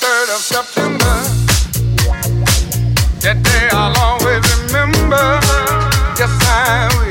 3rd of September. That day I'll always remember. Yes, I will.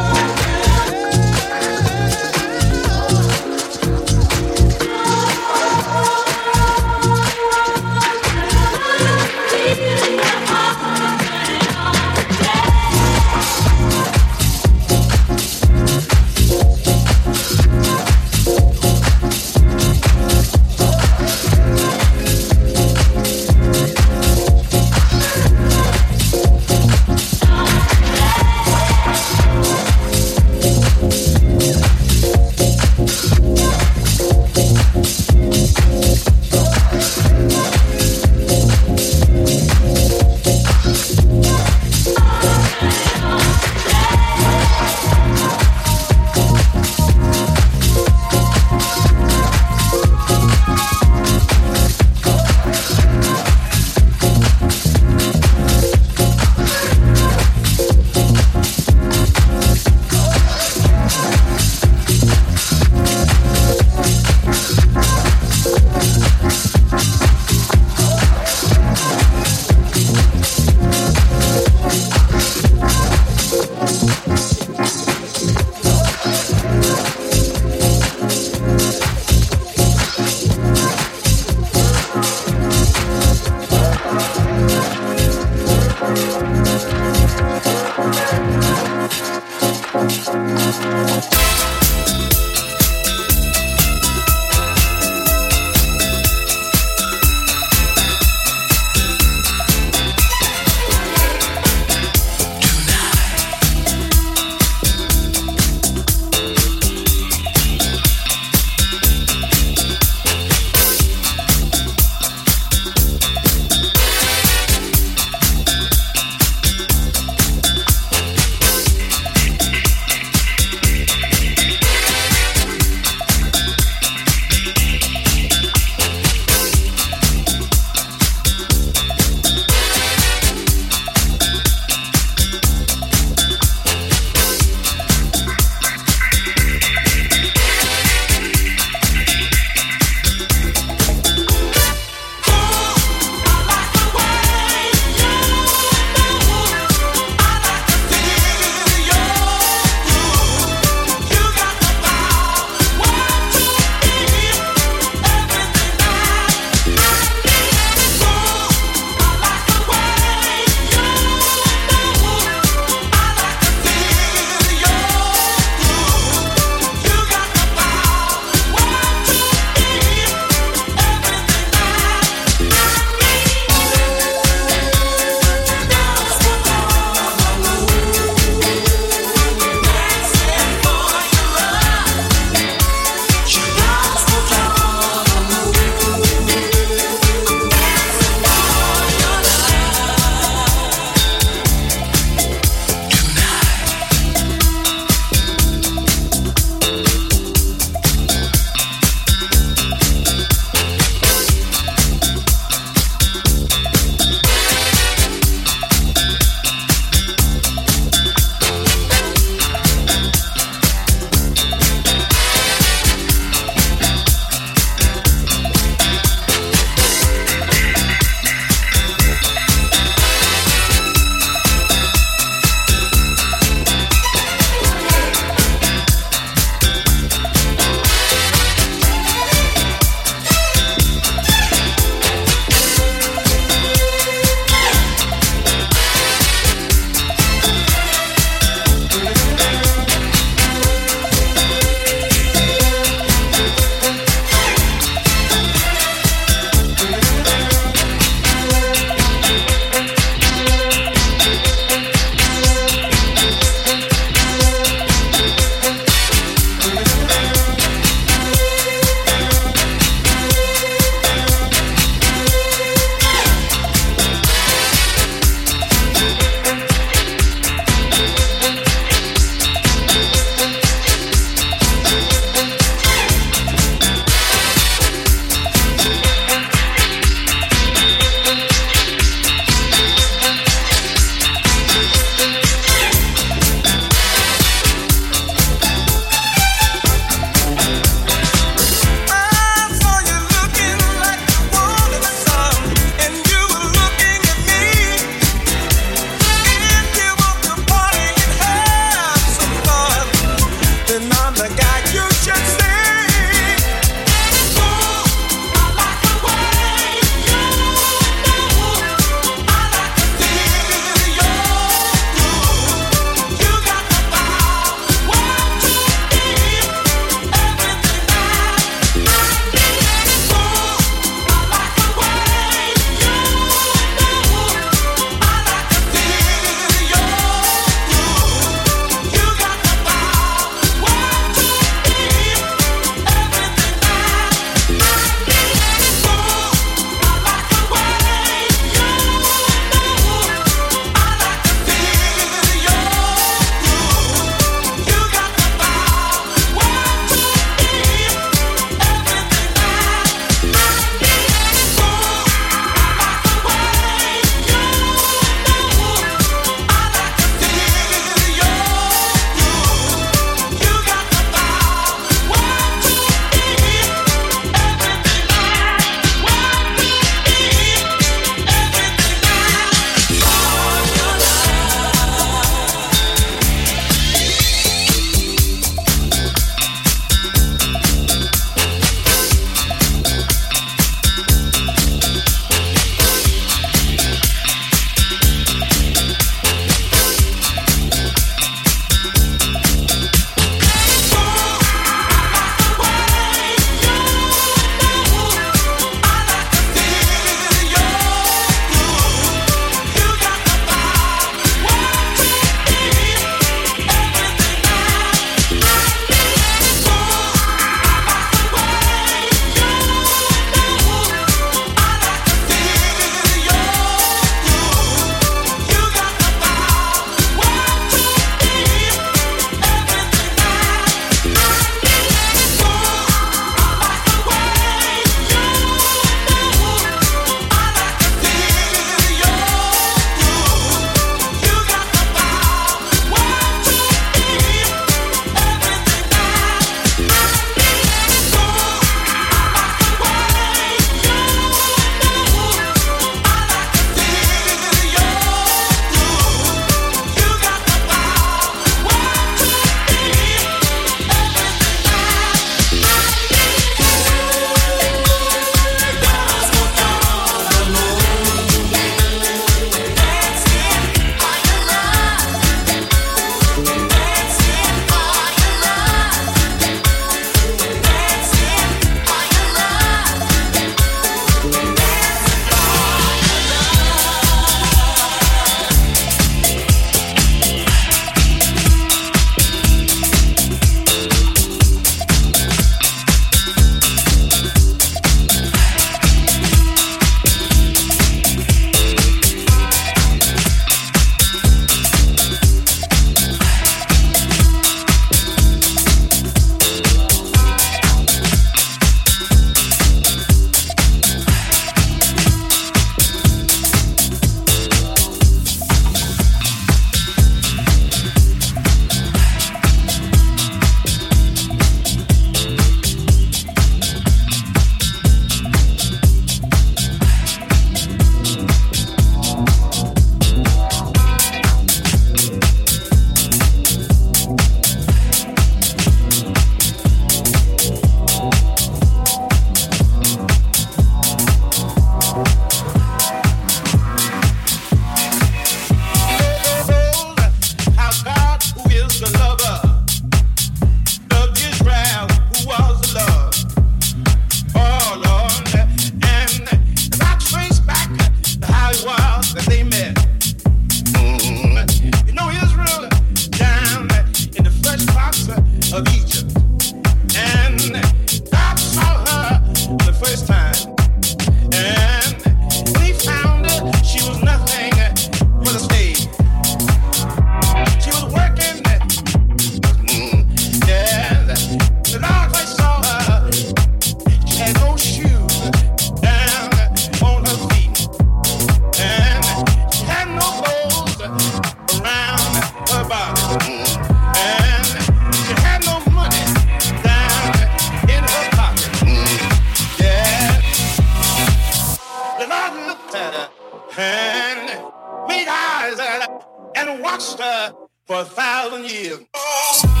for a thousand years.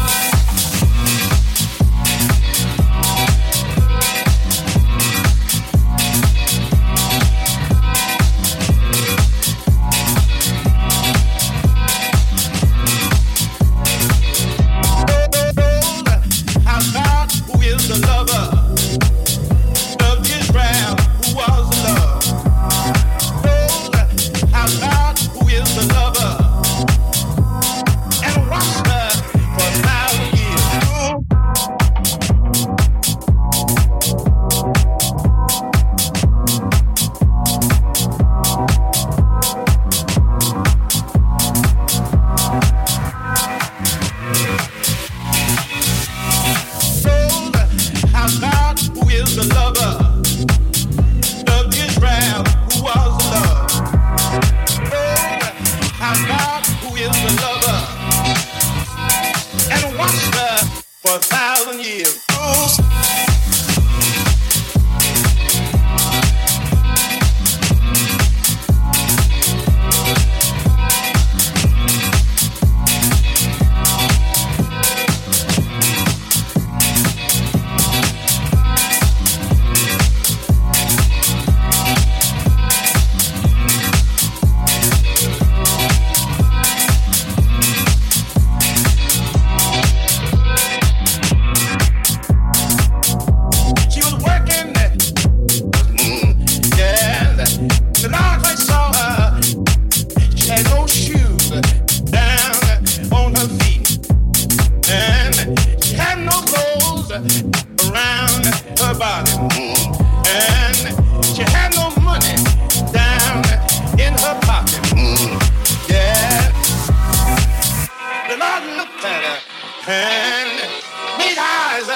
and meet eyes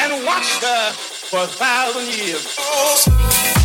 and watch her for a thousand years. Oh.